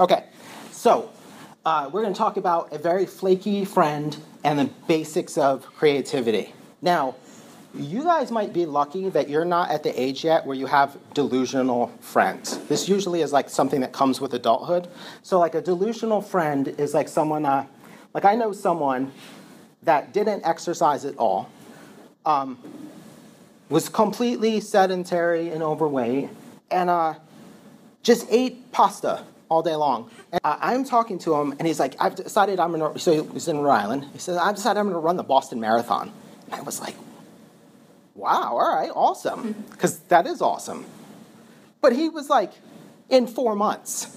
Okay, so uh, we're going to talk about a very flaky friend and the basics of creativity. Now, you guys might be lucky that you're not at the age yet where you have delusional friends. This usually is like something that comes with adulthood. So, like a delusional friend is like someone, uh, like I know someone that didn't exercise at all, um, was completely sedentary and overweight, and uh, just ate pasta all day long. And I'm talking to him, and he's like, I've decided I'm gonna, so he's in Rhode Island. He says, I've decided I'm gonna run the Boston Marathon. And I was like, wow, all right, awesome. Because that is awesome. But he was like, in four months.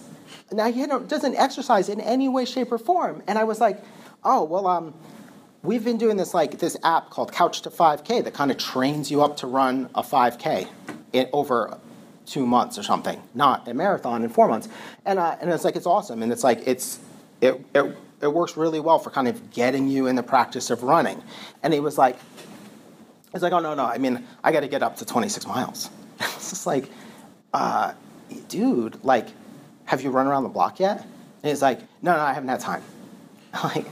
Now he doesn't exercise in any way, shape, or form. And I was like, oh, well, um, we've been doing this like this app called Couch to 5K that kind of trains you up to run a 5K in, over two months or something, not a marathon in four months. And, uh, and it's like, it's awesome. And it's like, it's, it, it, it works really well for kind of getting you in the practice of running. And he was like, he's like, oh, no, no, I mean, I got to get up to 26 miles. it's just like, uh, dude, like, have you run around the block yet? And he's like, no, no, I haven't had time. I'm like,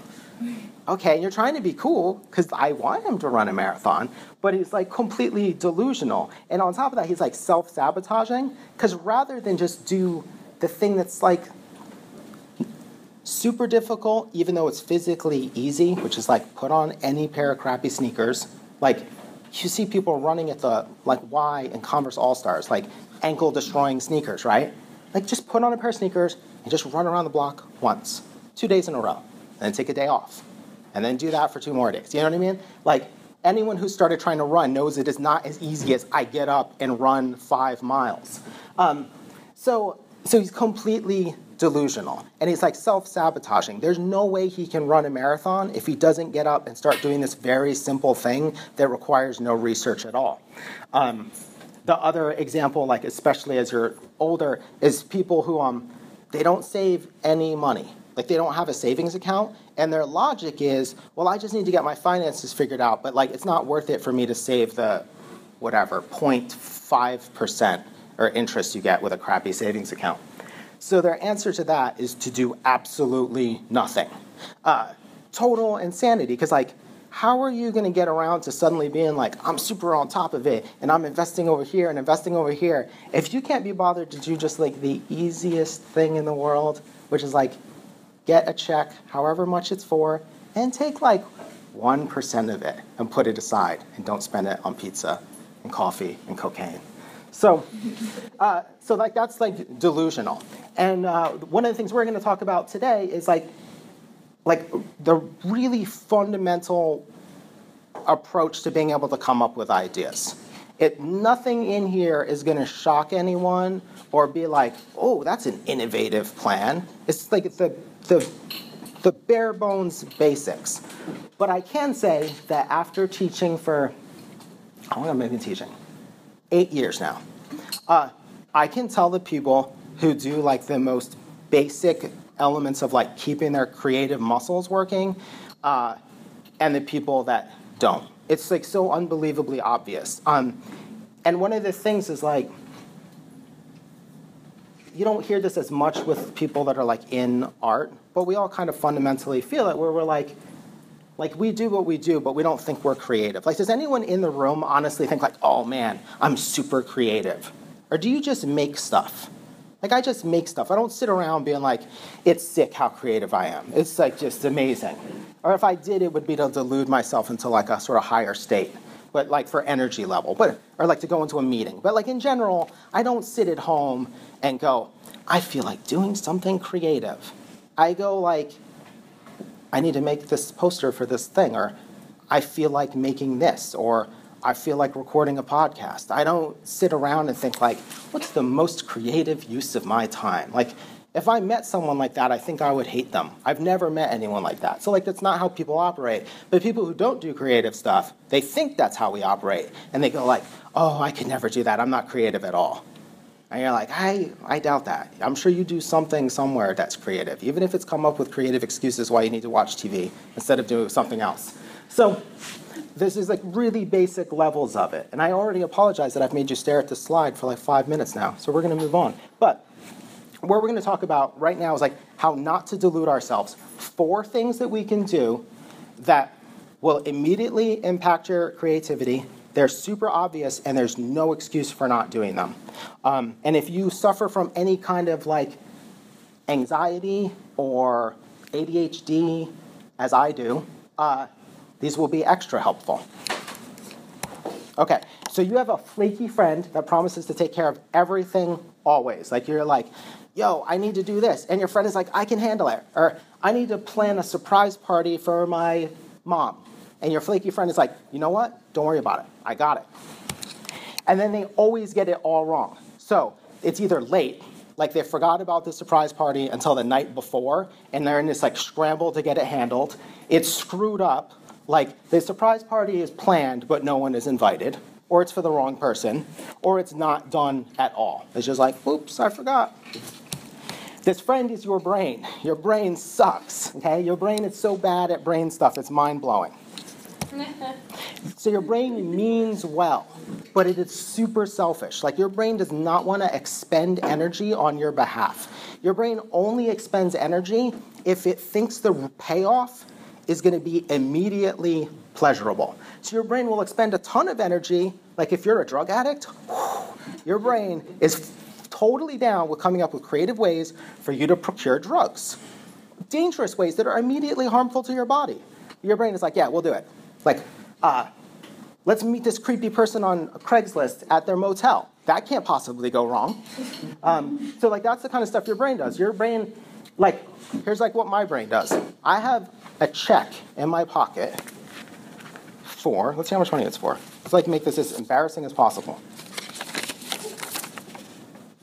okay, you're trying to be cool because I want him to run a marathon, but he's like completely delusional. And on top of that, he's like self sabotaging because rather than just do the thing that's like super difficult, even though it's physically easy, which is like put on any pair of crappy sneakers, like you see people running at the like Y and Converse All Stars, like ankle destroying sneakers, right? Like just put on a pair of sneakers and just run around the block once, two days in a row, and then take a day off and then do that for two more days. You know what I mean? Like anyone who started trying to run knows it is not as easy as I get up and run five miles. Um, so, so he's completely delusional and he's like self-sabotaging. There's no way he can run a marathon if he doesn't get up and start doing this very simple thing that requires no research at all. Um, the other example, like especially as you're older, is people who um, they don't save any money. Like they don't have a savings account, and their logic is, well, I just need to get my finances figured out, but like it's not worth it for me to save the whatever 0.5 percent or interest you get with a crappy savings account. So their answer to that is to do absolutely nothing. Uh, total insanity, because like how are you going to get around to suddenly being like, I'm super on top of it and I'm investing over here and investing over here if you can't be bothered to do just like the easiest thing in the world, which is like get a check, however much it's for, and take like 1% of it and put it aside and don't spend it on pizza and coffee and cocaine. So, uh, so like that's like delusional. And uh, one of the things we're going to talk about today is like, like the really fundamental approach to being able to come up with ideas. It, nothing in here is going to shock anyone or be like, oh, that's an innovative plan. It's like the the, the bare bones basics. But I can say that after teaching for, how long have I been teaching? Eight years now. Uh, I can tell the people who do like the most basic elements of like keeping their creative muscles working uh, and the people that don't. It's like so unbelievably obvious. Um, and one of the things is like, you don't hear this as much with people that are like in art, but we all kind of fundamentally feel it where we're like, like we do what we do, but we don't think we're creative. Like, does anyone in the room honestly think like, oh man, I'm super creative? Or do you just make stuff? Like I just make stuff. I don't sit around being like, it's sick how creative I am. It's like just amazing. Or if I did, it would be to delude myself into like a sort of higher state but like for energy level, but or like to go into a meeting. But like in general, I don't sit at home and go, I feel like doing something creative. I go like, I need to make this poster for this thing, or I feel like making this, or I feel like recording a podcast. I don't sit around and think like, what's the most creative use of my time? Like if I met someone like that, I think I would hate them. I've never met anyone like that. So like that's not how people operate. But people who don't do creative stuff, they think that's how we operate. And they go like, "Oh, I could never do that. I'm not creative at all." And you're like, I, I doubt that. I'm sure you do something somewhere that's creative, even if it's come up with creative excuses why you need to watch TV instead of doing something else. So this is like really basic levels of it. And I already apologize that I've made you stare at this slide for like five minutes now. So we're going to move on. But what we're going to talk about right now is like how not to delude ourselves. Four things that we can do that will immediately impact your creativity. They're super obvious, and there's no excuse for not doing them. Um, and if you suffer from any kind of like anxiety or ADHD, as I do, uh, these will be extra helpful. Okay, so you have a flaky friend that promises to take care of everything always. Like you're like, yo, I need to do this. And your friend is like, I can handle it. Or I need to plan a surprise party for my mom. And your flaky friend is like, you know what? Don't worry about it. I got it. And then they always get it all wrong. So it's either late, like they forgot about the surprise party until the night before, and they're in this like scramble to get it handled. It's screwed up, like the surprise party is planned, but no one is invited, or it's for the wrong person, or it's not done at all. It's just like, oops, I forgot. This friend is your brain. Your brain sucks, okay? Your brain is so bad at brain stuff, it's mind blowing. so your brain means well, but it is super selfish. Like your brain does not want to expend energy on your behalf. Your brain only expends energy if it thinks the payoff is going to be immediately pleasurable. So your brain will expend a ton of energy. Like if you're a drug addict, your brain is totally down with coming up with creative ways for you to procure drugs. Dangerous ways that are immediately harmful to your body. Your brain is like, yeah, we'll do it. Like, uh, let's meet this creepy person on Craigslist at their motel. That can't possibly go wrong. Um, so, like, that's the kind of stuff your brain does. Your brain, like, here's like what my brain does. I have a check in my pocket for, let's see how much money it's for. Let's like make this as embarrassing as possible.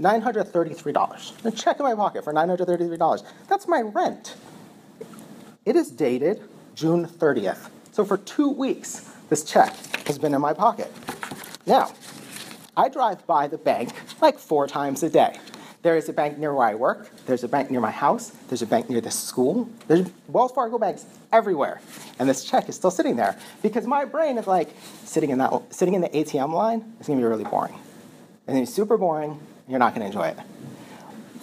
$933. A check in my pocket for $933. That's my rent. It is dated June 30th. So for two weeks, this check has been in my pocket. Now, I drive by the bank like four times a day. There is a bank near where I work. There's a bank near my house. There's a bank near the school. There's Wells Fargo banks everywhere, and this check is still sitting there because my brain is like sitting in that sitting in the ATM line. It's gonna be really boring. It's super boring. You're not gonna enjoy it.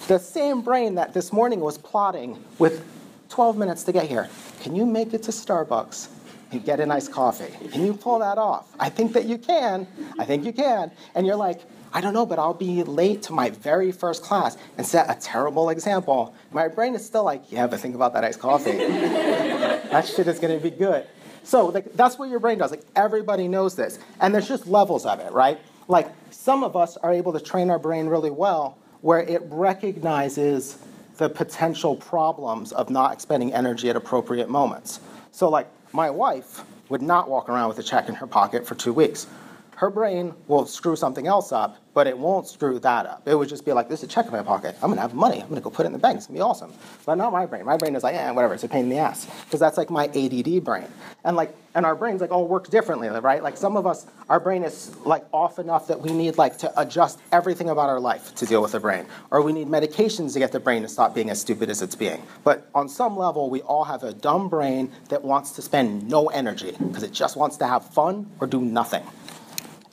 The same brain that this morning was plotting with 12 minutes to get here. Can you make it to Starbucks? And get a nice coffee. Can you pull that off? I think that you can. I think you can. And you're like, I don't know, but I'll be late to my very first class and set a terrible example. My brain is still like, yeah, but think about that iced coffee. that shit is gonna be good. So like, that's what your brain does. Like everybody knows this. And there's just levels of it, right? Like some of us are able to train our brain really well where it recognizes the potential problems of not expending energy at appropriate moments. So like my wife would not walk around with a check in her pocket for two weeks her brain will screw something else up, but it won't screw that up. It would just be like, this is a check in my pocket. I'm gonna have money. I'm gonna go put it in the bank. It's gonna be awesome. But not my brain. My brain is like, yeah, whatever. It's a pain in the ass because that's like my ADD brain. And like, and our brains like all work differently, right? Like some of us, our brain is like off enough that we need like to adjust everything about our life to deal with the brain, or we need medications to get the brain to stop being as stupid as it's being. But on some level, we all have a dumb brain that wants to spend no energy because it just wants to have fun or do nothing.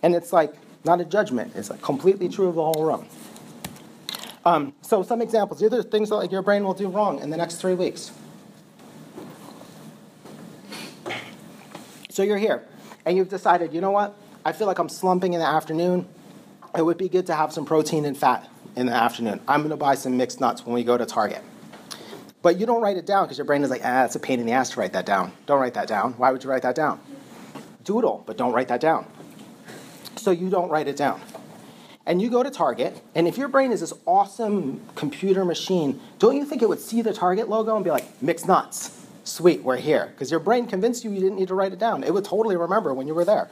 And it's like not a judgment, it's like completely true of the whole room. Um, so, some examples. These are things that like, your brain will do wrong in the next three weeks. So, you're here, and you've decided, you know what? I feel like I'm slumping in the afternoon. It would be good to have some protein and fat in the afternoon. I'm going to buy some mixed nuts when we go to Target. But you don't write it down because your brain is like, ah, it's a pain in the ass to write that down. Don't write that down. Why would you write that down? Doodle, but don't write that down so you don't write it down. And you go to Target, and if your brain is this awesome computer machine, don't you think it would see the Target logo and be like, mixed nuts? Sweet, we're here. Because your brain convinced you you didn't need to write it down. It would totally remember when you were there.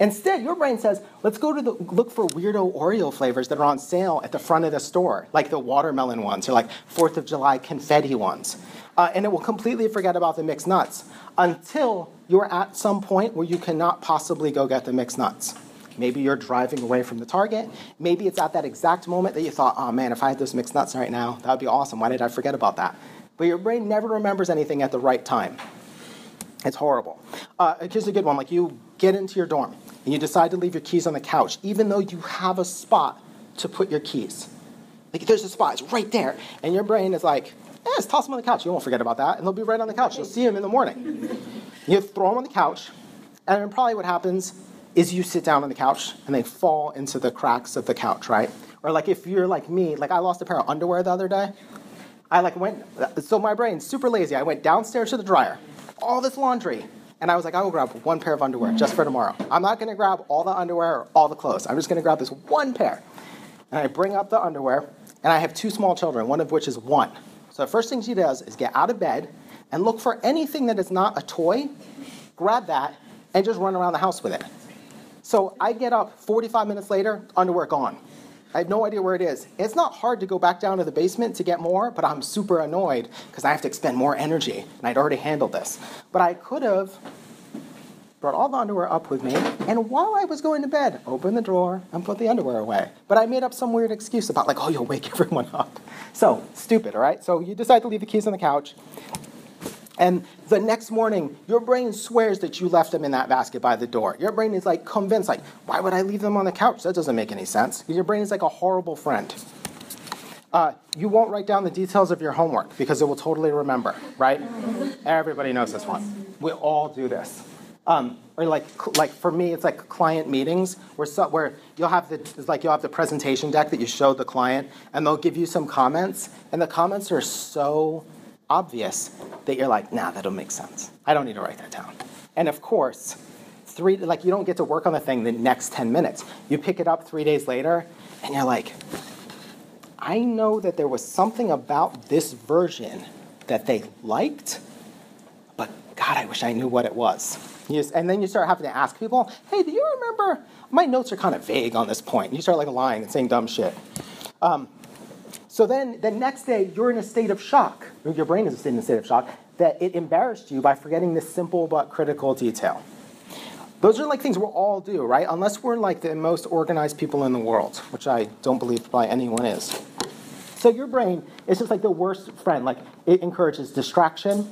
Instead, your brain says, let's go to the, look for weirdo Oreo flavors that are on sale at the front of the store, like the watermelon ones or like 4th of July confetti ones. Uh, and it will completely forget about the mixed nuts until you're at some point where you cannot possibly go get the mixed nuts. Maybe you're driving away from the target. Maybe it's at that exact moment that you thought, oh man, if I had those mixed nuts right now, that would be awesome. Why did I forget about that? But your brain never remembers anything at the right time. It's horrible. Uh, here's a good one. Like you get into your dorm and you decide to leave your keys on the couch, even though you have a spot to put your keys. Like there's a spot, it's right there. And your brain is like, yeah, just toss them on the couch. You won't forget about that. And they'll be right on the couch. You'll see them in the morning. You throw them on the couch, and then probably what happens is you sit down on the couch and they fall into the cracks of the couch, right? Or like if you're like me, like I lost a pair of underwear the other day. I like went, so my brain's super lazy. I went downstairs to the dryer, all this laundry, and I was like, I will grab one pair of underwear just for tomorrow. I'm not gonna grab all the underwear or all the clothes. I'm just gonna grab this one pair. And I bring up the underwear, and I have two small children, one of which is one. So the first thing she does is get out of bed and look for anything that is not a toy, grab that, and just run around the house with it. So I get up 45 minutes later, underwear gone. I have no idea where it is. It's not hard to go back down to the basement to get more, but I'm super annoyed because I have to expend more energy, and I'd already handled this. But I could have brought all the underwear up with me, and while I was going to bed, open the drawer and put the underwear away. But I made up some weird excuse about, like, oh, you'll wake everyone up. So, stupid, all right? So you decide to leave the keys on the couch. And the next morning, your brain swears that you left them in that basket by the door. Your brain is like convinced, like, why would I leave them on the couch? That doesn't make any sense. Your brain is like a horrible friend. Uh, you won't write down the details of your homework because it will totally remember, right? Everybody knows this one. We all do this. Um, or like, like for me, it's like client meetings where, so, where you'll have the it's like you'll have the presentation deck that you show the client, and they'll give you some comments, and the comments are so obvious that you're like, nah, that'll make sense. I don't need to write that down. And of course, three like you don't get to work on the thing the next 10 minutes. You pick it up three days later, and you're like, I know that there was something about this version that they liked, but God, I wish I knew what it was. Just, and then you start having to ask people, hey, do you remember? My notes are kind of vague on this point. And you start like lying and saying dumb shit. Um, so then the next day, you're in a state of shock. Your brain is in a state of shock that it embarrassed you by forgetting this simple but critical detail. Those are like things we'll all do, right? Unless we're like the most organized people in the world, which I don't believe by anyone is. So your brain is just like the worst friend. Like it encourages distraction,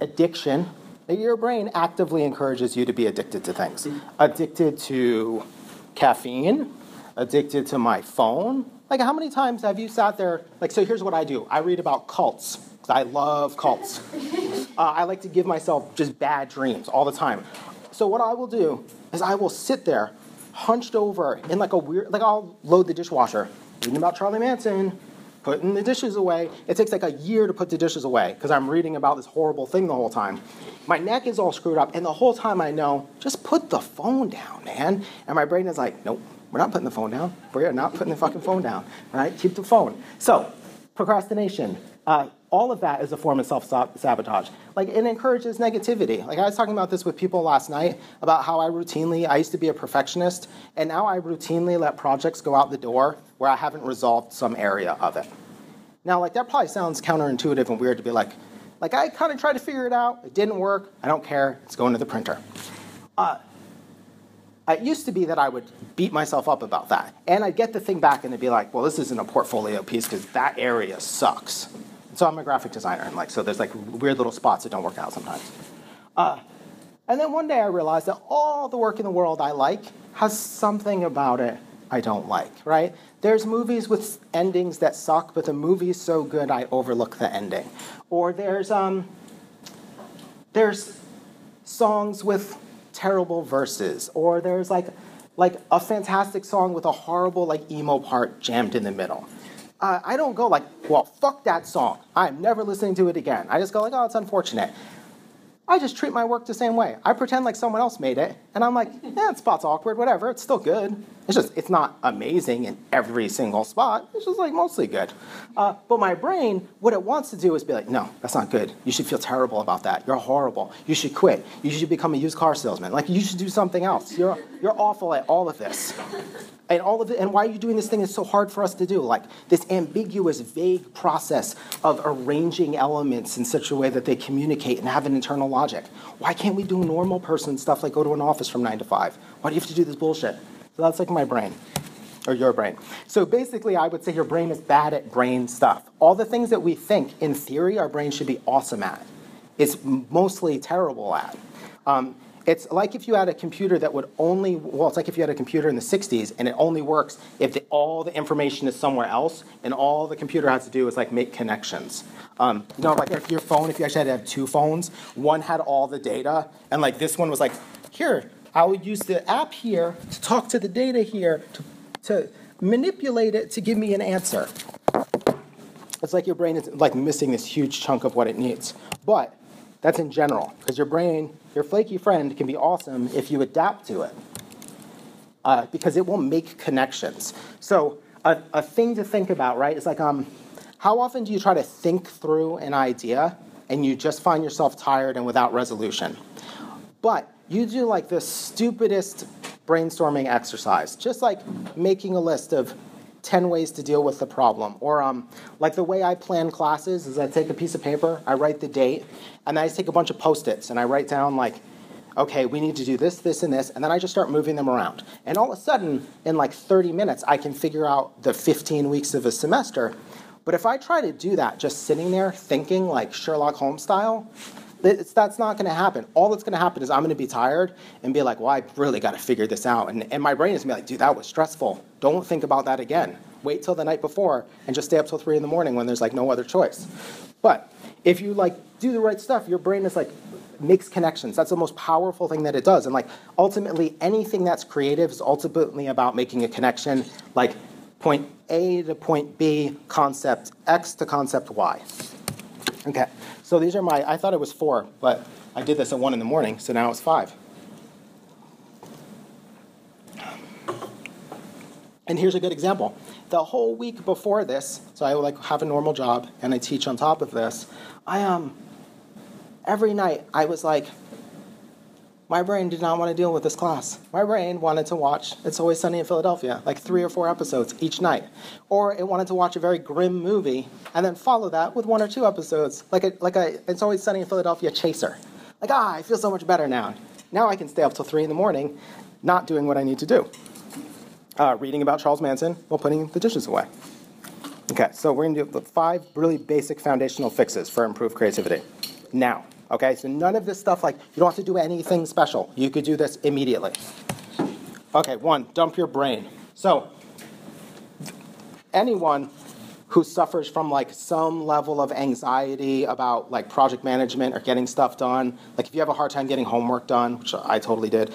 addiction. Your brain actively encourages you to be addicted to things. Addicted to caffeine, addicted to my phone, like, how many times have you sat there? Like, so here's what I do I read about cults, because I love cults. Uh, I like to give myself just bad dreams all the time. So, what I will do is I will sit there, hunched over in like a weird, like, I'll load the dishwasher, reading about Charlie Manson, putting the dishes away. It takes like a year to put the dishes away because I'm reading about this horrible thing the whole time. My neck is all screwed up, and the whole time I know, just put the phone down, man. And my brain is like, nope, we're not putting the phone down. We are not putting the fucking phone down, right? Keep the phone. So, procrastination. Uh, all of that is a form of self sabotage. Like, it encourages negativity. Like, I was talking about this with people last night about how I routinely, I used to be a perfectionist, and now I routinely let projects go out the door where I haven't resolved some area of it. Now, like, that probably sounds counterintuitive and weird to be like, like, I kind of tried to figure it out, it didn't work, I don't care, it's going to the printer. Uh, it used to be that I would beat myself up about that. And I'd get the thing back and it'd be like, well, this isn't a portfolio piece because that area sucks. So I'm a graphic designer, and like, so there's like weird little spots that don't work out sometimes. Uh, and then one day I realized that all the work in the world I like has something about it I don't like, right? There's movies with endings that suck, but the movie's so good I overlook the ending. Or there's um, there's songs with terrible verses, or there's like like a fantastic song with a horrible like emo part jammed in the middle. Uh, I don't go like, well, fuck that song. I'm never listening to it again. I just go like, oh, it's unfortunate. I just treat my work the same way. I pretend like someone else made it, and I'm like, yeah, it spot's awkward, whatever. It's still good. It's just it's not amazing in every single spot. It's just like mostly good. Uh, but my brain, what it wants to do is be like, no, that's not good. You should feel terrible about that. You're horrible. You should quit. You should become a used car salesman. Like you should do something else. You're you're awful at all of this and all of it, and why are you doing this thing is so hard for us to do? Like this ambiguous, vague process of arranging elements in such a way that they communicate and have an internal logic. Why can't we do normal person stuff like go to an office from nine to five? Why do you have to do this bullshit? So that's like my brain. Or your brain. So basically, I would say your brain is bad at brain stuff. All the things that we think, in theory, our brain should be awesome at, it's mostly terrible at. Um, It's like if you had a computer that would only, well, it's like if you had a computer in the 60s and it only works if the, all the information is somewhere else and all the computer has to do is like make connections. Um, you know, like if your phone, if you actually had to have two phones, one had all the data and like this one was like, here, I would use the app here to talk to the data here to, to manipulate it to give me an answer. It's like your brain is like missing this huge chunk of what it needs. But that's in general, because your brain, your flaky friend, can be awesome if you adapt to it, uh, because it will make connections. So a, a thing to think about, right, is like, um, how often do you try to think through an idea and you just find yourself tired and without resolution? But you do like the stupidest brainstorming exercise, just like making a list of 10 ways to deal with the problem. Or um, like the way I plan classes is I take a piece of paper, I write the date, and then I just take a bunch of post-its and I write down like, okay, we need to do this, this, and this, and then I just start moving them around. And all of a sudden, in like 30 minutes, I can figure out the 15 weeks of a semester. But if I try to do that just sitting there thinking like Sherlock Holmes style, it's, that's not going to happen. All that's going to happen is I'm going to be tired and be like, well, I really got to figure this out. And, and my brain is going to be like, dude, that was stressful. Don't think about that again. Wait till the night before and just stay up till three in the morning when there's like no other choice. But if you like do the right stuff, your brain is like makes connections. That's the most powerful thing that it does. And like ultimately anything that's creative is ultimately about making a connection like point A to point B, concept X to concept Y. Okay. So these are my, I thought it was four, but I did this at one in the morning, so now it's five. And here's a good example. The whole week before this, so I like have a normal job and I teach on top of this. I um every night I was like, my brain did not want to deal with this class. My brain wanted to watch It's Always Sunny in Philadelphia, like three or four episodes each night. Or it wanted to watch a very grim movie and then follow that with one or two episodes, like a, like a It's Always Sunny in Philadelphia chaser. Like, ah, I feel so much better now. Now I can stay up till three in the morning not doing what I need to do. Uh, reading about Charles Manson while putting the dishes away. Okay, so we're gonna do five really basic foundational fixes for improved creativity. Now, Okay, so none of this stuff, like, you don't have to do anything special. You could do this immediately. Okay, one, dump your brain. So, anyone who suffers from like some level of anxiety about like project management or getting stuff done, like if you have a hard time getting homework done, which I totally did,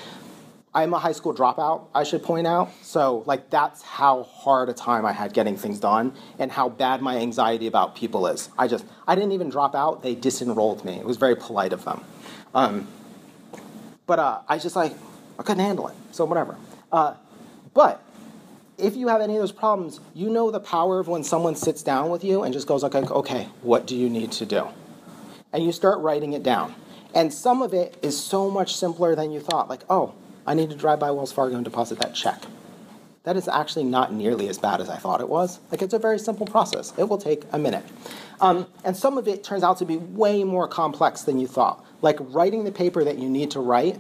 I'm a high school dropout, I should point out. So, like, that's how hard a time I had getting things done and how bad my anxiety about people is. I just, I didn't even drop out, they disenrolled me. It was very polite of them. Um, but uh, I just, like, I couldn't handle it. So, whatever. Uh, but if you have any of those problems, you know the power of when someone sits down with you and just goes, okay, okay, what do you need to do? And you start writing it down. And some of it is so much simpler than you thought. Like, oh, I need to drive by Wells Fargo and deposit that check. That is actually not nearly as bad as I thought it was. Like, it's a very simple process. It will take a minute. Um, and some of it turns out to be way more complex than you thought. Like, writing the paper that you need to write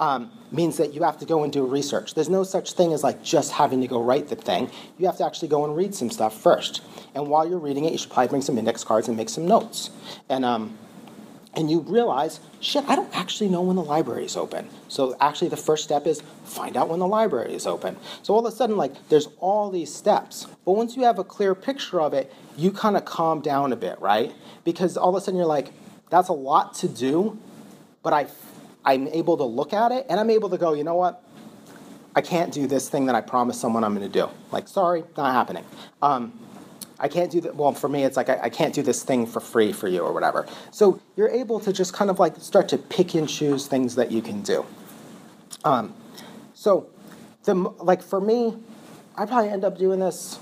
um, means that you have to go and do research. There's no such thing as like just having to go write the thing. You have to actually go and read some stuff first. And while you're reading it, you should probably bring some index cards and make some notes. And um, and you realize, shit, I don't actually know when the library is open. So actually, the first step is find out when the library is open. So all of a sudden, like, there's all these steps. But once you have a clear picture of it, you kind of calm down a bit, right? Because all of a sudden, you're like, that's a lot to do, but I, I'm able to look at it and I'm able to go, you know what? I can't do this thing that I promised someone I'm going to do. Like, sorry, not happening. Um, I can't do that. Well, for me, it's like I, I, can't do this thing for free for you or whatever. So you're able to just kind of like start to pick and choose things that you can do. Um, so, the like for me, I probably end up doing this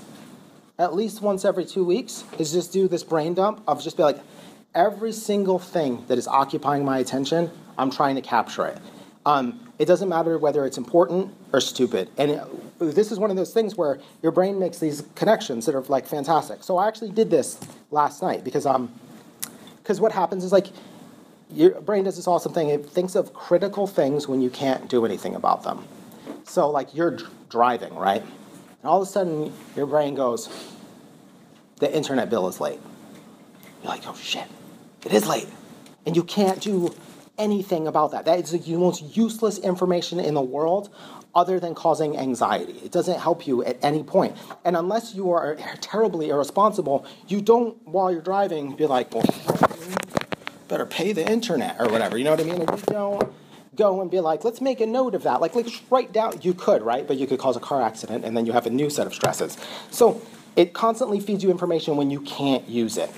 at least once every two weeks. Is just do this brain dump of just be like, every single thing that is occupying my attention, I'm trying to capture it. Um, it doesn't matter whether it's important or stupid. And it, this is one of those things where your brain makes these connections that are like fantastic. So I actually did this last night because um, because what happens is like your brain does this awesome thing. It thinks of critical things when you can't do anything about them. So like you're driving, right? And all of a sudden your brain goes, the internet bill is late. You're like, oh shit, it is late. And you can't do anything about that. That is the most useless information in the world other than causing anxiety. It doesn't help you at any point. And unless you are terribly irresponsible, you don't, while you're driving, be like, well, better pay the internet or whatever. You know what I mean? Like, you don't go and be like, let's make a note of that. Like, let's write down, you could, right? But you could cause a car accident and then you have a new set of stresses. So it constantly feeds you information when you can't use it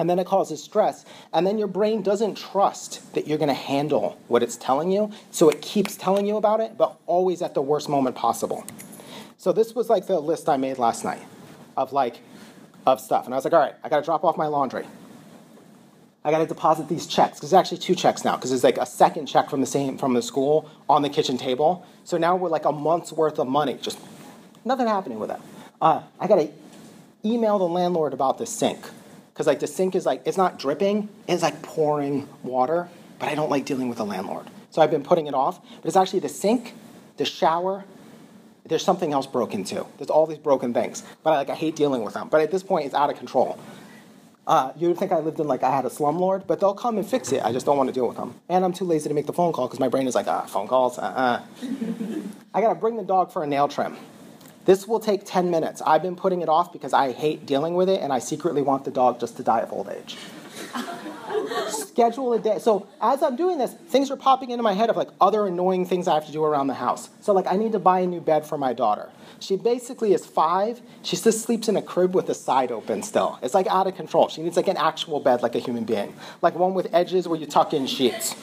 and then it causes stress. And then your brain doesn't trust that you're going to handle what it's telling you. So it keeps telling you about it but always at the worst moment possible. So this was like the list i made last night of like of stuff. And i was like all right i got to drop off my laundry. I got to deposit these checks. Because there's actually two checks now because there's like a second check from the same from the school on the kitchen table. So now we're like a month's worth of money. Just nothing happening with it. Uh, i got to email the landlord about the sink because like the sink is like it's not dripping it's like pouring water but i don't like dealing with the landlord so i've been putting it off but it's actually the sink the shower there's something else broken too there's all these broken things but I, like i hate dealing with them but at this point it's out of control uh, you would think I lived in like I had a slumlord, but they'll come and fix it. I just don't want to deal with them, and I'm too lazy to make the phone call because my brain is like, ah, phone calls. Uh-uh. I gotta bring the dog for a nail trim. This will take 10 minutes. I've been putting it off because I hate dealing with it and I secretly want the dog just to die of old age. Schedule a day. So as I'm doing this, things are popping into my head of like other annoying things I have to do around the house. So like I need to buy a new bed for my daughter. She basically is five. She just sleeps in a crib with the side open still. It's like out of control. She needs like an actual bed like a human being. Like one with edges where you tuck in sheets.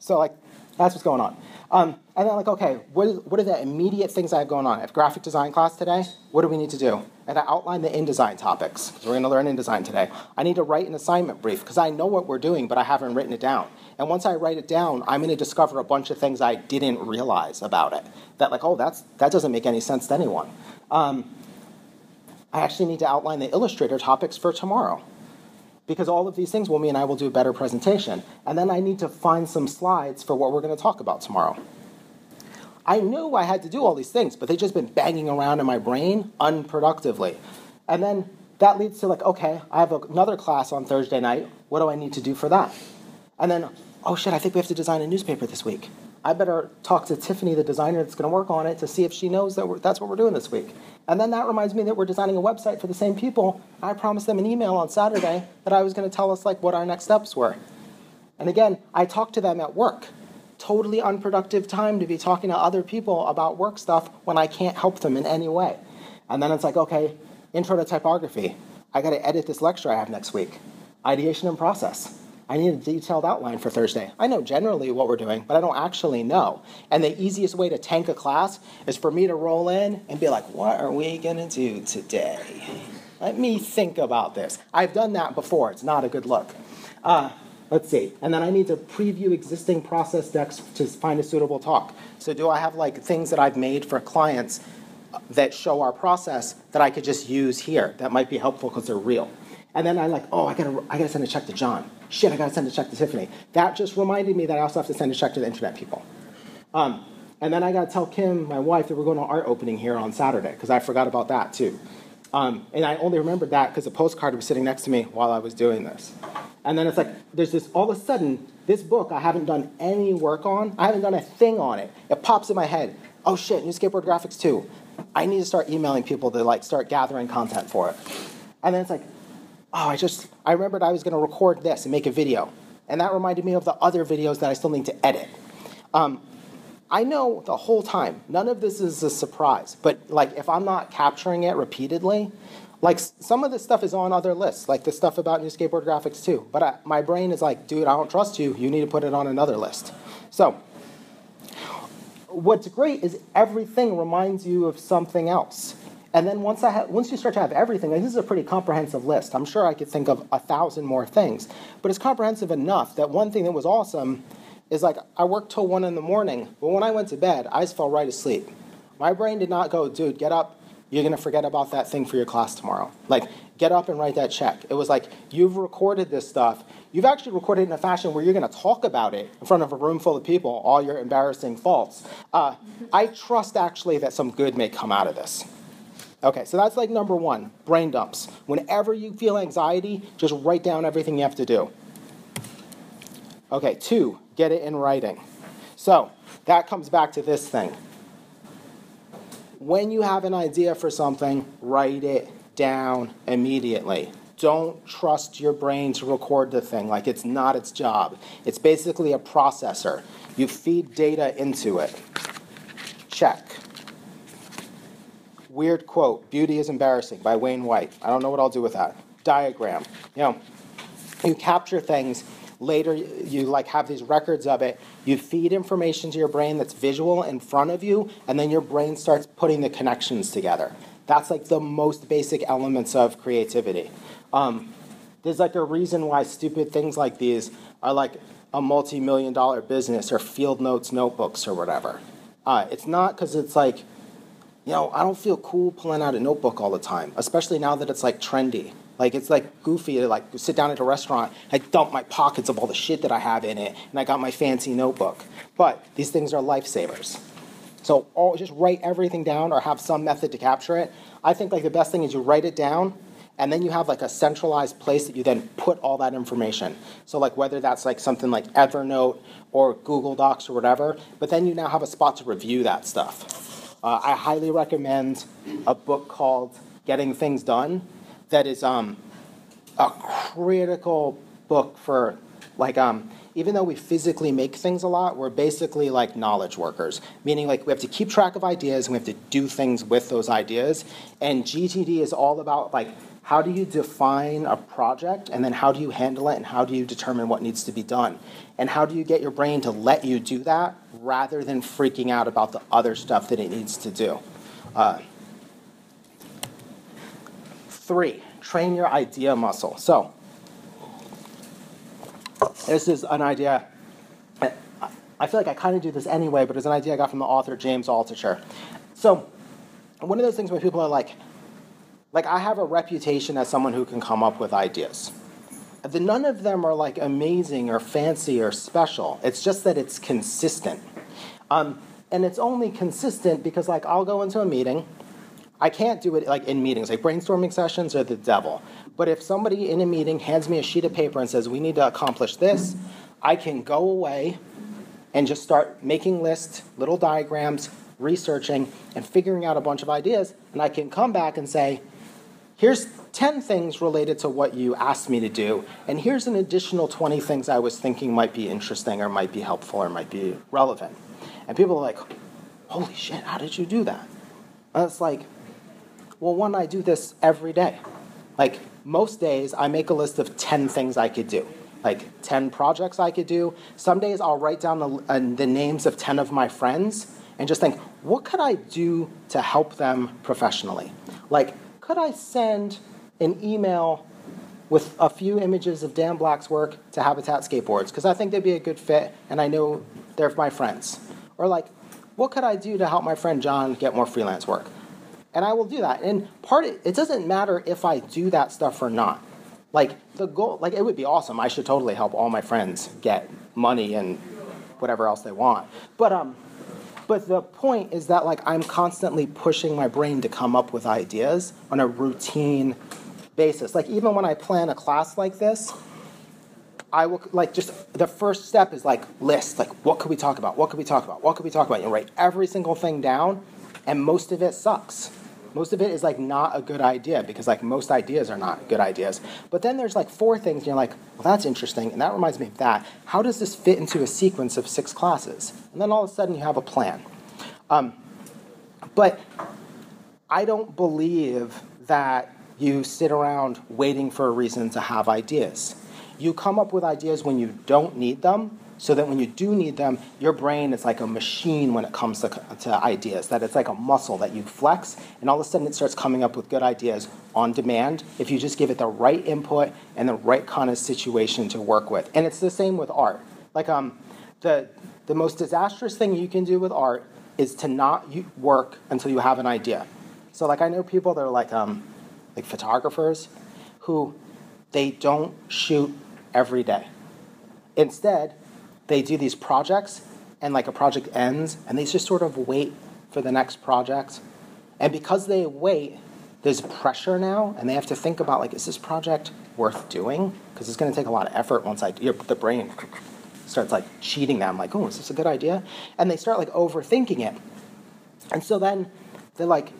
So like that's what's going on. Um, and then like, okay, what, what are the immediate things I have going on? I have graphic design class today. What do we need to do? And I outline the InDesign topics, because we're going to learn InDesign today. I need to write an assignment brief, because I know what we're doing, but I haven't written it down. And once I write it down, I'm going to discover a bunch of things I didn't realize about it. That like, oh, that's, that doesn't make any sense to anyone. Um, I actually need to outline the Illustrator topics for tomorrow because all of these things will mean I will do a better presentation. And then I need to find some slides for what we're going to talk about tomorrow. I knew I had to do all these things, but they've just been banging around in my brain unproductively. And then that leads to like, okay, I have another class on Thursday night. What do I need to do for that? And then, oh shit, I think we have to design a newspaper this week. I better talk to Tiffany, the designer that's going to work on it, to see if she knows that that's what we're doing this week. And then that reminds me that we're designing a website for the same people. I promised them an email on Saturday that I was going to tell us like what our next steps were. And again, I talked to them at work. Totally unproductive time to be talking to other people about work stuff when I can't help them in any way. And then it's like, okay, intro to typography. I got to edit this lecture I have next week. Ideation and process. I need a detailed outline for Thursday. I know generally what we're doing, but I don't actually know. And the easiest way to tank a class is for me to roll in and be like, what are we going to do today? Let me think about this. I've done that before, it's not a good look. Uh, let's see. And then I need to preview existing process decks to find a suitable talk. So, do I have like things that I've made for clients that show our process that I could just use here that might be helpful because they're real? And then I'm like, oh, I gotta, I gotta send a check to John. Shit, I gotta send a check to Tiffany. That just reminded me that I also have to send a check to the internet people. Um, and then I gotta tell Kim, my wife, that we're going to art opening here on Saturday because I forgot about that too. Um, and I only remembered that because the postcard was sitting next to me while I was doing this. And then it's like, there's this, all of a sudden, this book I haven't done any work on. I haven't done a thing on it. It pops in my head. Oh shit, new skateboard graphics too. I need to start emailing people to like start gathering content for it. And then it's like, oh, I just, I remembered I was going to record this and make a video. And that reminded me of the other videos that I still need to edit. Um, I know the whole time, none of this is a surprise, but like if I'm not capturing it repeatedly, like some of this stuff is on other lists, like the stuff about new skateboard graphics too. But I, my brain is like, dude, I don't trust you. You need to put it on another list. So, what's great is everything reminds you of something else. And then once I have, once you start to have everything, this is a pretty comprehensive list. I'm sure I could think of a thousand more things, but it's comprehensive enough that one thing that was awesome is like I worked till one in the morning, but when I went to bed, I just fell right asleep. My brain did not go, dude, get up. You're gonna forget about that thing for your class tomorrow. Like, get up and write that check. It was like you've recorded this stuff. You've actually recorded it in a fashion where you're gonna talk about it in front of a room full of people, all your embarrassing faults. Uh, I trust actually that some good may come out of this. Okay, so that's like number one brain dumps. Whenever you feel anxiety, just write down everything you have to do. Okay, two, get it in writing. So that comes back to this thing. When you have an idea for something, write it down immediately. Don't trust your brain to record the thing like it's not its job. It's basically a processor. You feed data into it. Check. Weird quote Beauty is embarrassing by Wayne White. I don't know what I'll do with that. Diagram. You know, you capture things later you like have these records of it you feed information to your brain that's visual in front of you and then your brain starts putting the connections together that's like the most basic elements of creativity um, there's like a reason why stupid things like these are like a multi-million dollar business or field notes notebooks or whatever uh, it's not because it's like you know i don't feel cool pulling out a notebook all the time especially now that it's like trendy like it's like goofy to like sit down at a restaurant, I dump my pockets of all the shit that I have in it, and I got my fancy notebook. But these things are lifesavers. So all, just write everything down or have some method to capture it. I think like the best thing is you write it down and then you have like a centralized place that you then put all that information. So like whether that's like something like Evernote or Google Docs or whatever, but then you now have a spot to review that stuff. Uh, I highly recommend a book called Getting Things Done that is um, a critical book for like um, even though we physically make things a lot, we're basically like knowledge workers, meaning like we have to keep track of ideas and we have to do things with those ideas. And GTD is all about like how do you define a project and then how do you handle it and how do you determine what needs to be done? And how do you get your brain to let you do that rather than freaking out about the other stuff that it needs to do? Uh, Three, train your idea muscle. So, this is an idea. I feel like I kind of do this anyway, but it's an idea I got from the author James Altucher. So, one of those things where people are like, like I have a reputation as someone who can come up with ideas. The, none of them are like amazing or fancy or special. It's just that it's consistent. Um, and it's only consistent because like I'll go into a meeting I can't do it like in meetings, like brainstorming sessions are the devil. But if somebody in a meeting hands me a sheet of paper and says, we need to accomplish this, I can go away and just start making lists, little diagrams, researching, and figuring out a bunch of ideas. And I can come back and say, here's 10 things related to what you asked me to do, and here's an additional 20 things I was thinking might be interesting or might be helpful or might be relevant. And people are like, holy shit, how did you do that? And it's like, well, one, I do this every day. Like most days, I make a list of 10 things I could do, like 10 projects I could do. Some days, I'll write down the, uh, the names of 10 of my friends and just think, what could I do to help them professionally? Like, could I send an email with a few images of Dan Black's work to Habitat Skateboards? Because I think they'd be a good fit and I know they're my friends. Or, like, what could I do to help my friend John get more freelance work? and I will do that. And part of, it doesn't matter if I do that stuff or not. Like the goal, like it would be awesome. I should totally help all my friends get money and whatever else they want. But um, but the point is that like I'm constantly pushing my brain to come up with ideas on a routine basis. Like even when I plan a class like this, I will like just the first step is like list like what could we talk about? What could we talk about? What could we talk about? You write every single thing down, and most of it sucks most of it is like not a good idea because like most ideas are not good ideas. But then there's like four things, and you're like, well, that's interesting, and that reminds me of that. How does this fit into a sequence of six classes? And then all of a sudden you have a plan. Um, but I don't believe that you sit around waiting for a reason to have ideas. You come up with ideas when you don't need them so that when you do need them, your brain is like a machine when it comes to, to ideas, that it's like a muscle that you flex, and all of a sudden it starts coming up with good ideas on demand if you just give it the right input and the right kind of situation to work with. And it's the same with art. Like um, the, the most disastrous thing you can do with art is to not work until you have an idea. So like I know people that are like um, like photographers who they don't shoot every day. Instead, they do these projects and like a project ends and they just sort of wait for the next project. And because they wait, there's pressure now and they have to think about like, is this project worth doing? Because it's going to take a lot of effort once I, the brain starts like cheating them, like, oh, is this a good idea? And they start like overthinking it. And so then they're like,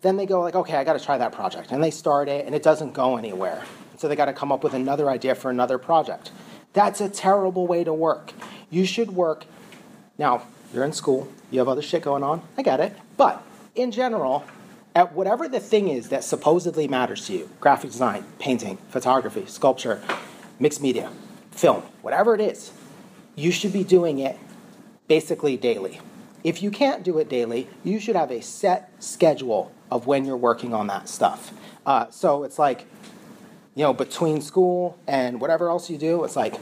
then they go like, okay, I got to try that project. And they start it and it doesn't go anywhere. So they got to come up with another idea for another project. That's a terrible way to work. You should work. Now, you're in school, you have other shit going on. I get it. But in general, at whatever the thing is that supposedly matters to you graphic design, painting, photography, sculpture, mixed media, film, whatever it is you should be doing it basically daily. If you can't do it daily, you should have a set schedule of when you're working on that stuff. Uh, so it's like, you know, between school and whatever else you do, it's like,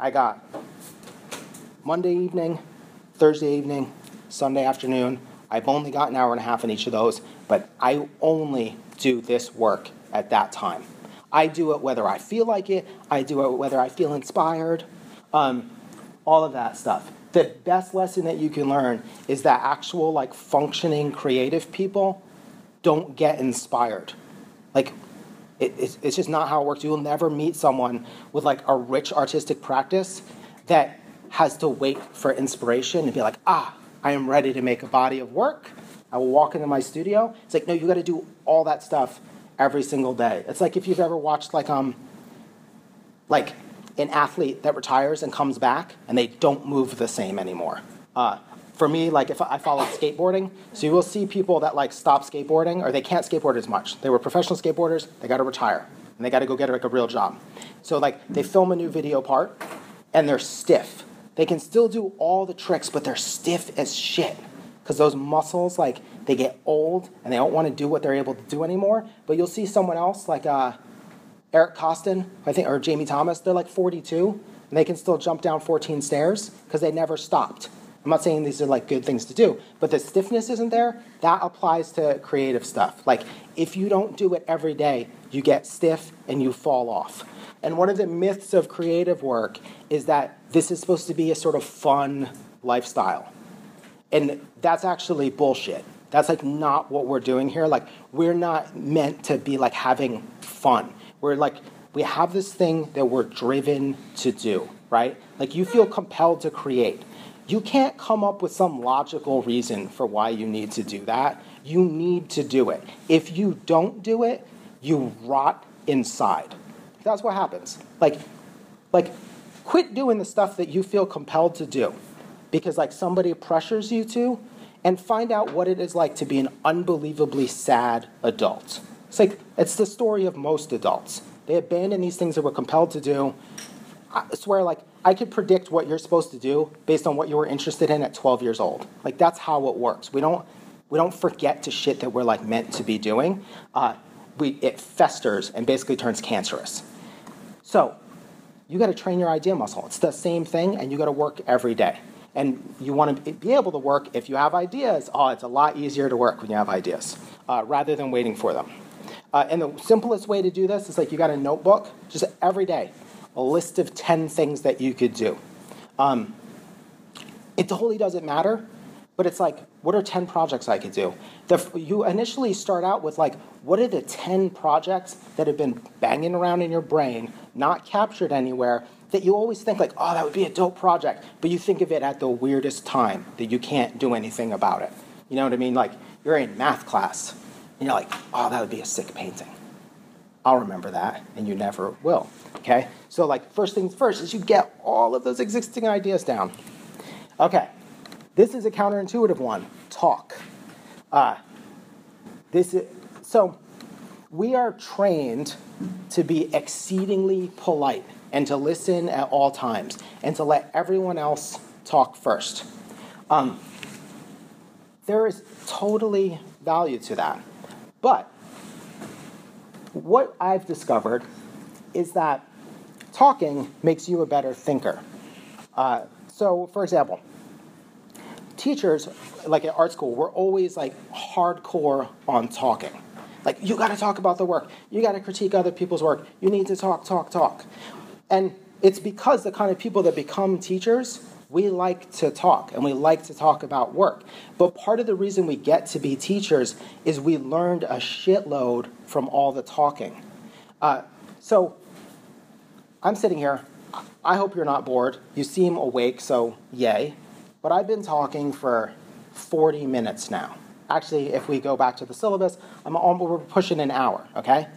I got Monday evening, Thursday evening, Sunday afternoon. I've only got an hour and a half in each of those, but I only do this work at that time. I do it whether I feel like it, I do it whether I feel inspired, um, all of that stuff. The best lesson that you can learn is that actual, like, functioning creative people don't get inspired. Like, it, it's, it's just not how it works. You will never meet someone with, like, a rich artistic practice that has to wait for inspiration and be like, ah, I am ready to make a body of work. I will walk into my studio. It's like, no, you got to do all that stuff every single day. It's like if you've ever watched like um like an athlete that retires and comes back and they don't move the same anymore. Uh, for me, like if I follow skateboarding, so you will see people that like stop skateboarding or they can't skateboard as much. They were professional skateboarders, they got to retire and they got to go get like a real job. So like they film a new video part and they're stiff. They can still do all the tricks, but they're stiff as shit because those muscles like they get old and they don't want to do what they're able to do anymore. But you'll see someone else like uh, Eric Koston, I think, or Jamie Thomas. They're like 42 and they can still jump down 14 stairs because they never stopped. I'm not saying these are like good things to do, but the stiffness isn't there. That applies to creative stuff. Like if you don't do it every day, you get stiff and you fall off. And one of the myths of creative work is that this is supposed to be a sort of fun lifestyle. And that's actually bullshit. That's like not what we're doing here. Like we're not meant to be like having fun. We're like we have this thing that we're driven to do, right? Like you feel compelled to create. You can't come up with some logical reason for why you need to do that. You need to do it. If you don't do it, you rot inside. That's what happens. Like like quit doing the stuff that you feel compelled to do because like somebody pressures you to and find out what it is like to be an unbelievably sad adult. It's like it's the story of most adults. They abandon these things that we're compelled to do. I swear like I could predict what you're supposed to do based on what you were interested in at 12 years old. Like that's how it works. We don't we don't forget to shit that we're like meant to be doing. Uh, we, it festers and basically turns cancerous. So you got to train your idea muscle. It's the same thing, and you got to work every day. And you want to be able to work if you have ideas. Oh, it's a lot easier to work when you have ideas uh, rather than waiting for them. Uh, and the simplest way to do this is like you got a notebook, just every day, a list of 10 things that you could do. Um, it totally doesn't matter, but it's like, what are 10 projects I could do? The, you initially start out with like, what are the 10 projects that have been banging around in your brain, not captured anywhere, that you always think like, oh, that would be a dope project, but you think of it at the weirdest time that you can't do anything about it. You know what I mean? Like, you're in math class, and you're like, oh, that would be a sick painting. I'll remember that, and you never will. Okay? So, like, first things first is you get all of those existing ideas down. Okay, this is a counterintuitive one talk. Uh, this is, so, we are trained to be exceedingly polite and to listen at all times and to let everyone else talk first. Um, there is totally value to that. But what I've discovered is that talking makes you a better thinker. Uh, so, for example, teachers, like at art school, we're always like hardcore on talking. Like, you gotta talk about the work, you gotta critique other people's work, you need to talk, talk, talk. And it's because the kind of people that become teachers, we like to talk and we like to talk about work. But part of the reason we get to be teachers is we learned a shitload from all the talking. Uh, so I'm sitting here, I hope you're not bored. You seem awake, so yay. But I've been talking for 40 minutes now. Actually, if we go back to the syllabus, I'm on, we're pushing an hour, okay?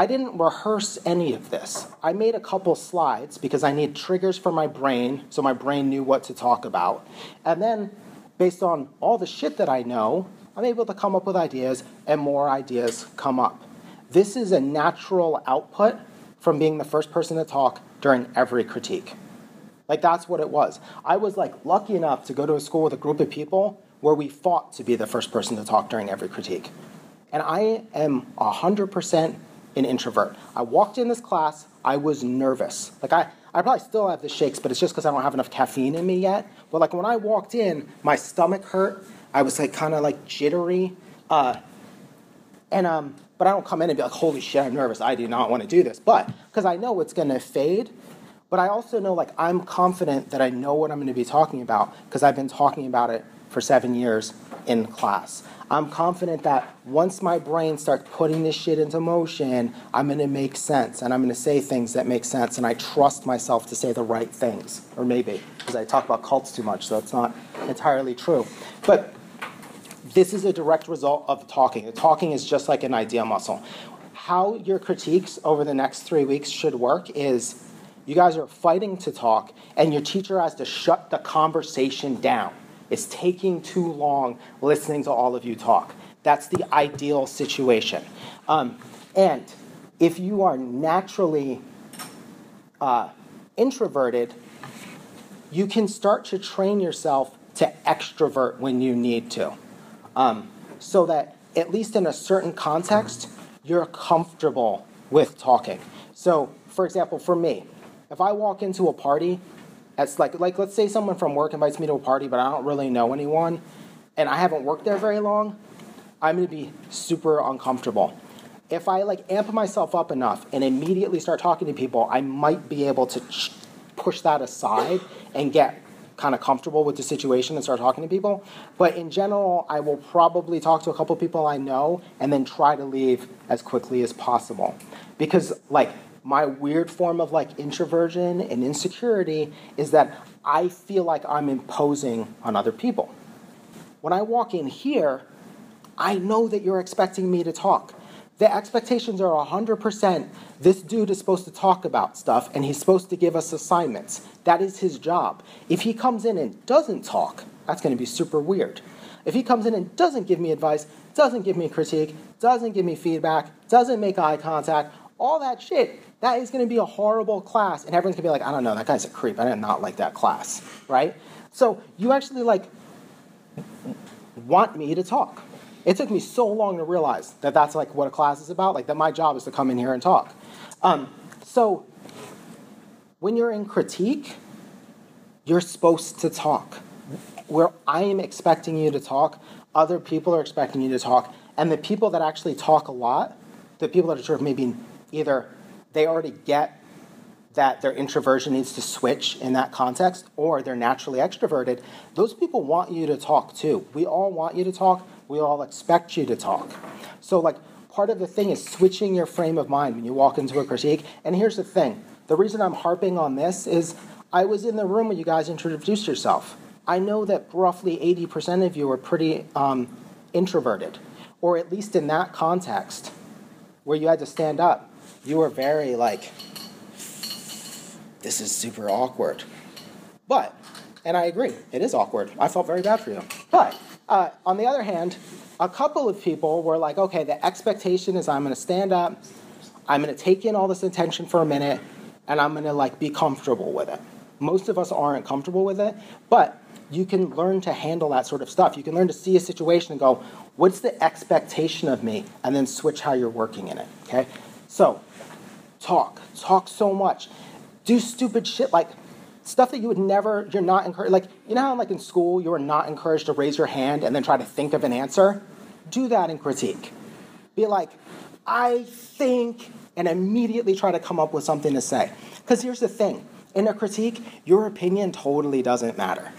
I didn't rehearse any of this. I made a couple slides because I need triggers for my brain so my brain knew what to talk about. And then, based on all the shit that I know, I'm able to come up with ideas and more ideas come up. This is a natural output from being the first person to talk during every critique. Like that's what it was. I was like lucky enough to go to a school with a group of people where we fought to be the first person to talk during every critique. And I am 100% an introvert. I walked in this class, I was nervous. Like I, I probably still have the shakes, but it's just because I don't have enough caffeine in me yet. But like when I walked in, my stomach hurt. I was like kind of like jittery. Uh, and um, but I don't come in and be like, holy shit, I'm nervous. I do not want to do this. But because I know it's going to fade. But I also know like I'm confident that I know what I'm going to be talking about because I've been talking about it for seven years in class. I'm confident that once my brain starts putting this shit into motion, I'm going to make sense and I'm going to say things that make sense and I trust myself to say the right things. Or maybe, because I talk about cults too much, so it's not entirely true. But this is a direct result of talking. The talking is just like an idea muscle. How your critiques over the next three weeks should work is you guys are fighting to talk, and your teacher has to shut the conversation down. It's taking too long listening to all of you talk. That's the ideal situation. Um, and if you are naturally uh, introverted, you can start to train yourself to extrovert when you need to. Um, so that, at least in a certain context, you're comfortable with talking. So, for example, for me, if I walk into a party, it's like like let's say someone from work invites me to a party, but I don't really know anyone, and I haven't worked there very long, I'm gonna be super uncomfortable. If I like amp myself up enough and immediately start talking to people, I might be able to ch- push that aside and get kind of comfortable with the situation and start talking to people. But in general, I will probably talk to a couple people I know and then try to leave as quickly as possible. Because, like, my weird form of like introversion and insecurity is that I feel like I'm imposing on other people. When I walk in here, I know that you're expecting me to talk. The expectations are 100% this dude is supposed to talk about stuff and he's supposed to give us assignments. That is his job. If he comes in and doesn't talk, that's going to be super weird. If he comes in and doesn't give me advice, doesn't give me critique, doesn't give me feedback, doesn't make eye contact, all that shit, that is going to be a horrible class. And everyone's going to be like, I don't know, that guy's a creep. I did not like that class, right? So you actually like want me to talk. It took me so long to realize that that's like what a class is about, like that my job is to come in here and talk. Um, so when you're in critique, you're supposed to talk. Where I am expecting you to talk, other people are expecting you to talk, and the people that actually talk a lot, the people that are sort of maybe either they already get that their introversion needs to switch in that context, or they're naturally extroverted, those people want you to talk too. We all want you to talk, we all expect you to talk. So, like, part of the thing is switching your frame of mind when you walk into a critique. And here's the thing the reason I'm harping on this is I was in the room when you guys introduced yourself. I know that roughly 80% of you are pretty um, introverted, or at least in that context where you had to stand up, you were very like, this is super awkward. But, and I agree, it is awkward. I felt very bad for you. But, uh, on the other hand, a couple of people were like, okay, the expectation is I'm going to stand up, I'm going to take in all this attention for a minute, and I'm going to like be comfortable with it. Most of us aren't comfortable with it, but you can learn to handle that sort of stuff. You can learn to see a situation and go, what's the expectation of me? And then switch how you're working in it. Okay? So, talk. Talk so much. Do stupid shit like stuff that you would never, you're not encouraged. Like, you know how, like, in school, you are not encouraged to raise your hand and then try to think of an answer? Do that in critique. Be like, I think, and immediately try to come up with something to say. Because here's the thing in a critique, your opinion totally doesn't matter.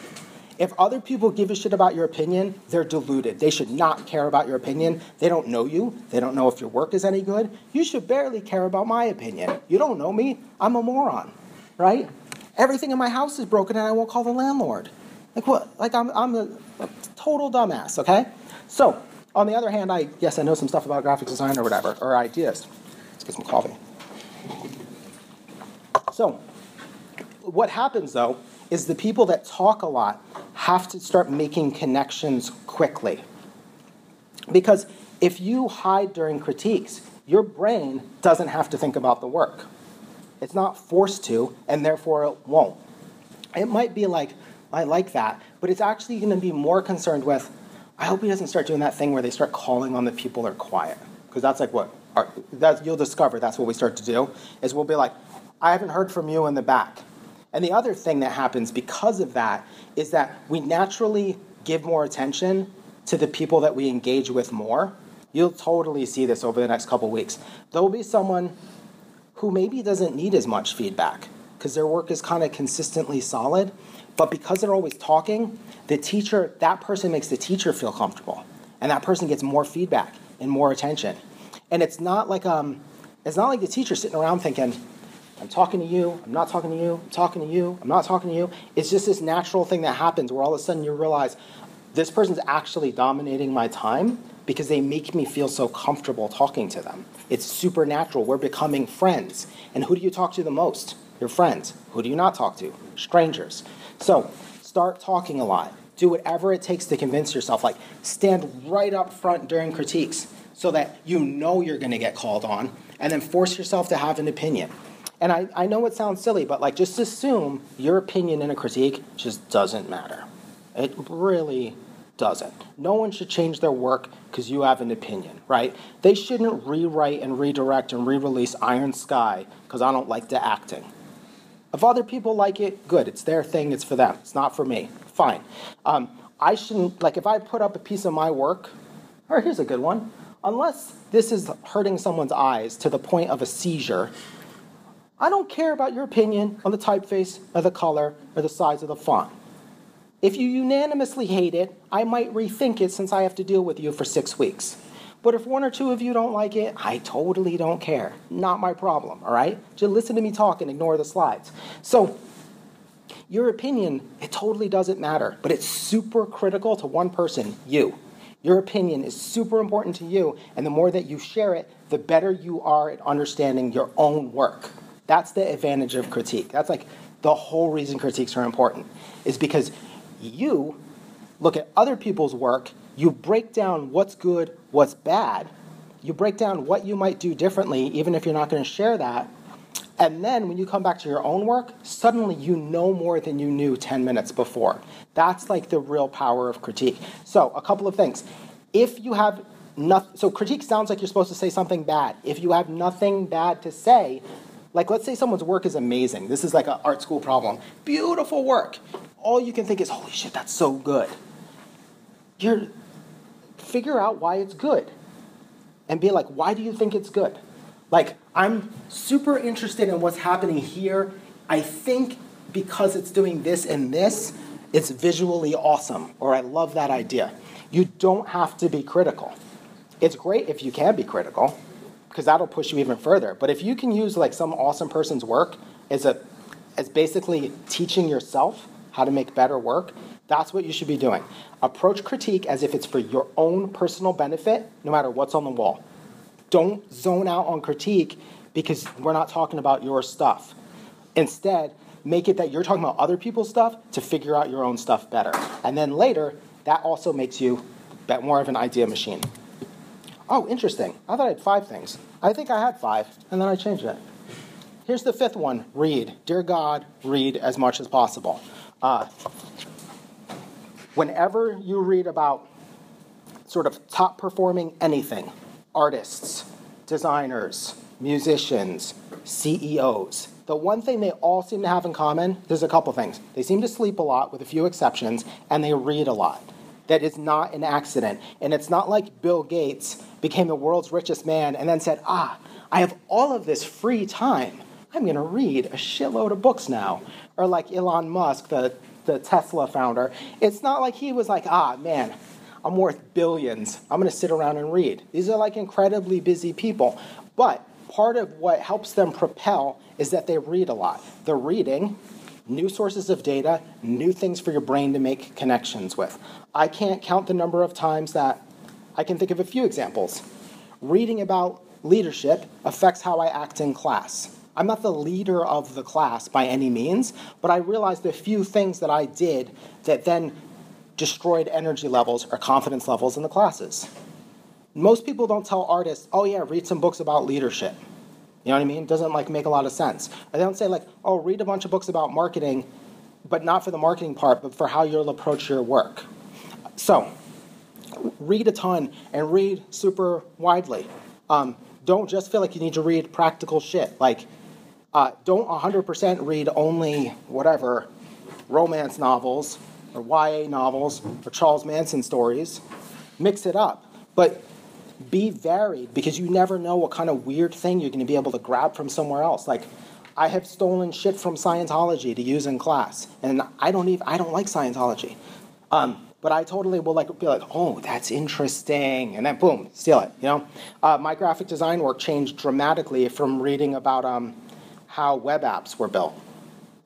If other people give a shit about your opinion, they're deluded. They should not care about your opinion. They don't know you. They don't know if your work is any good. You should barely care about my opinion. You don't know me. I'm a moron, right? Everything in my house is broken and I won't call the landlord. Like what? Like I'm, I'm a, a total dumbass, okay? So, on the other hand, I, yes, I know some stuff about graphic design or whatever, or ideas. Let's get some coffee. So, what happens though is the people that talk a lot have to start making connections quickly. Because if you hide during critiques, your brain doesn't have to think about the work. It's not forced to, and therefore it won't. It might be like, I like that, but it's actually going to be more concerned with, I hope he doesn't start doing that thing where they start calling on the people that are quiet. Because that's like what, our, that, you'll discover that's what we start to do, is we'll be like, I haven't heard from you in the back. And the other thing that happens because of that is that we naturally give more attention to the people that we engage with more. You'll totally see this over the next couple weeks. There'll be someone who maybe doesn't need as much feedback because their work is kind of consistently solid, but because they're always talking, the teacher, that person makes the teacher feel comfortable. And that person gets more feedback and more attention. And it's not like um, it's not like the teacher sitting around thinking, I'm talking to you, I'm not talking to you, I'm talking to you, I'm not talking to you. It's just this natural thing that happens where all of a sudden you realize this person's actually dominating my time because they make me feel so comfortable talking to them. It's supernatural. We're becoming friends. And who do you talk to the most? Your friends. Who do you not talk to? Strangers. So start talking a lot. Do whatever it takes to convince yourself. Like stand right up front during critiques so that you know you're going to get called on, and then force yourself to have an opinion. And I, I know it sounds silly, but like just assume your opinion in a critique just doesn't matter. It really doesn't. No one should change their work because you have an opinion, right? They shouldn't rewrite and redirect and re release Iron Sky because I don't like the acting. If other people like it, good. It's their thing, it's for them. It's not for me. Fine. Um, I shouldn't, like, if I put up a piece of my work, or here's a good one, unless this is hurting someone's eyes to the point of a seizure, I don't care about your opinion on the typeface or the color or the size of the font. If you unanimously hate it, I might rethink it since I have to deal with you for six weeks. But if one or two of you don't like it, I totally don't care. Not my problem, all right? Just listen to me talk and ignore the slides. So, your opinion, it totally doesn't matter, but it's super critical to one person, you. Your opinion is super important to you, and the more that you share it, the better you are at understanding your own work. That's the advantage of critique. That's like the whole reason critiques are important, is because you look at other people's work, you break down what's good, what's bad, you break down what you might do differently, even if you're not going to share that. And then when you come back to your own work, suddenly you know more than you knew 10 minutes before. That's like the real power of critique. So, a couple of things. If you have nothing, so critique sounds like you're supposed to say something bad. If you have nothing bad to say, like, let's say someone's work is amazing. This is like an art school problem. Beautiful work. All you can think is, holy shit, that's so good. You're, figure out why it's good. And be like, why do you think it's good? Like, I'm super interested in what's happening here. I think because it's doing this and this, it's visually awesome, or I love that idea. You don't have to be critical. It's great if you can be critical because that'll push you even further. But if you can use like some awesome person's work as a as basically teaching yourself how to make better work, that's what you should be doing. Approach critique as if it's for your own personal benefit, no matter what's on the wall. Don't zone out on critique because we're not talking about your stuff. Instead, make it that you're talking about other people's stuff to figure out your own stuff better. And then later, that also makes you bet more of an idea machine. Oh, interesting. I thought I had five things. I think I had five, and then I changed it. Here's the fifth one read. Dear God, read as much as possible. Uh, whenever you read about sort of top performing anything, artists, designers, musicians, CEOs, the one thing they all seem to have in common, there's a couple things. They seem to sleep a lot, with a few exceptions, and they read a lot. That is not an accident. And it's not like Bill Gates became the world's richest man and then said, ah, I have all of this free time. I'm going to read a shitload of books now. Or like Elon Musk, the, the Tesla founder, it's not like he was like, ah, man, I'm worth billions. I'm going to sit around and read. These are like incredibly busy people. But part of what helps them propel is that they read a lot. They're reading new sources of data, new things for your brain to make connections with. I can't count the number of times that I can think of a few examples. Reading about leadership affects how I act in class. I'm not the leader of the class by any means, but I realized a few things that I did that then destroyed energy levels or confidence levels in the classes. Most people don't tell artists, oh yeah, read some books about leadership. You know what I mean? It doesn't like make a lot of sense. I don't say like, oh, read a bunch of books about marketing, but not for the marketing part, but for how you'll approach your work. So, read a ton and read super widely. Um, don't just feel like you need to read practical shit. Like, uh, don't 100% read only whatever romance novels or YA novels or Charles Manson stories. Mix it up. But be varied because you never know what kind of weird thing you're going to be able to grab from somewhere else. Like, I have stolen shit from Scientology to use in class, and I don't even I don't like Scientology. Um, but I totally will like be like, oh, that's interesting, and then boom, steal it. You know, uh, my graphic design work changed dramatically from reading about um, how web apps were built.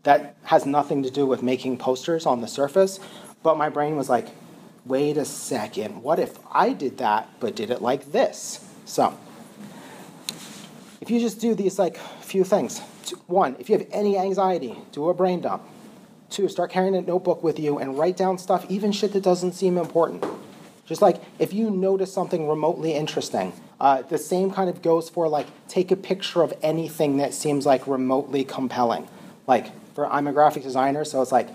That has nothing to do with making posters on the surface, but my brain was like, wait a second, what if I did that but did it like this? So, if you just do these like few things, one, if you have any anxiety, do a brain dump. Two, start carrying a notebook with you and write down stuff, even shit that doesn't seem important. Just like if you notice something remotely interesting, uh, the same kind of goes for like take a picture of anything that seems like remotely compelling. Like for I'm a graphic designer, so it's like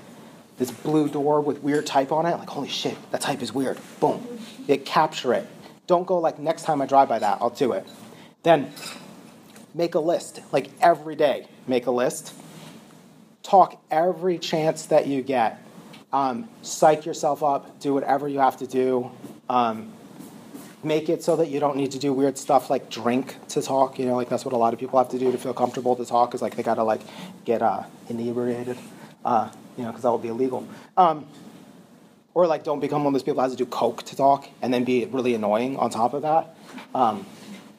this blue door with weird type on it. Like holy shit, that type is weird. Boom, it capture it. Don't go like next time I drive by that, I'll do it. Then make a list. Like every day, make a list talk every chance that you get. Um, psych yourself up, do whatever you have to do. Um, make it so that you don't need to do weird stuff like drink to talk. You know, like that's what a lot of people have to do to feel comfortable to talk. Is like they gotta like get uh, inebriated. Uh, you know, because that would be illegal. Um, or like don't become one of those people that has to do coke to talk and then be really annoying on top of that. Um,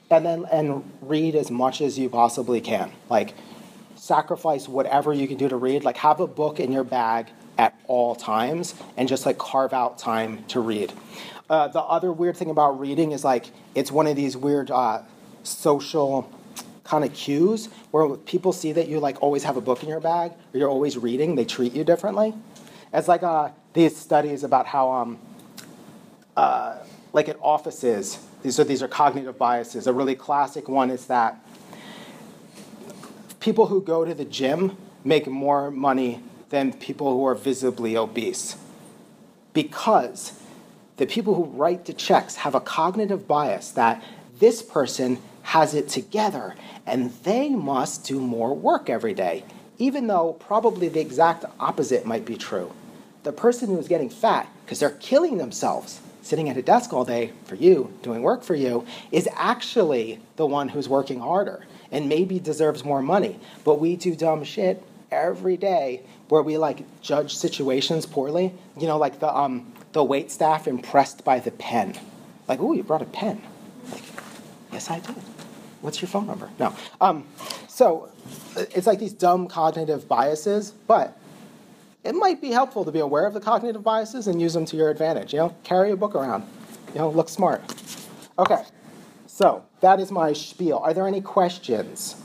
and then and read as much as you possibly can. Like sacrifice whatever you can do to read. Like have a book in your bag at all times and just like carve out time to read. Uh, the other weird thing about reading is like it's one of these weird uh, social kind of cues where people see that you like always have a book in your bag or you're always reading, they treat you differently. It's like uh, these studies about how, um, uh, like at offices, these these are cognitive biases. A really classic one is that people who go to the gym make more money than people who are visibly obese. Because the people who write the checks have a cognitive bias that this person has it together and they must do more work every day, even though probably the exact opposite might be true. The person who is getting fat because they're killing themselves sitting at a desk all day for you, doing work for you, is actually the one who's working harder and maybe deserves more money. But we do dumb shit every day where we like judge situations poorly. You know, like the um the wait staff impressed by the pen. Like, oh, you brought a pen. Like, yes, I did. What's your phone number? No. Um, so it's like these dumb cognitive biases, but it might be helpful to be aware of the cognitive biases and use them to your advantage. You know, carry a book around. You know, look smart. Okay. So that is my spiel. Are there any questions?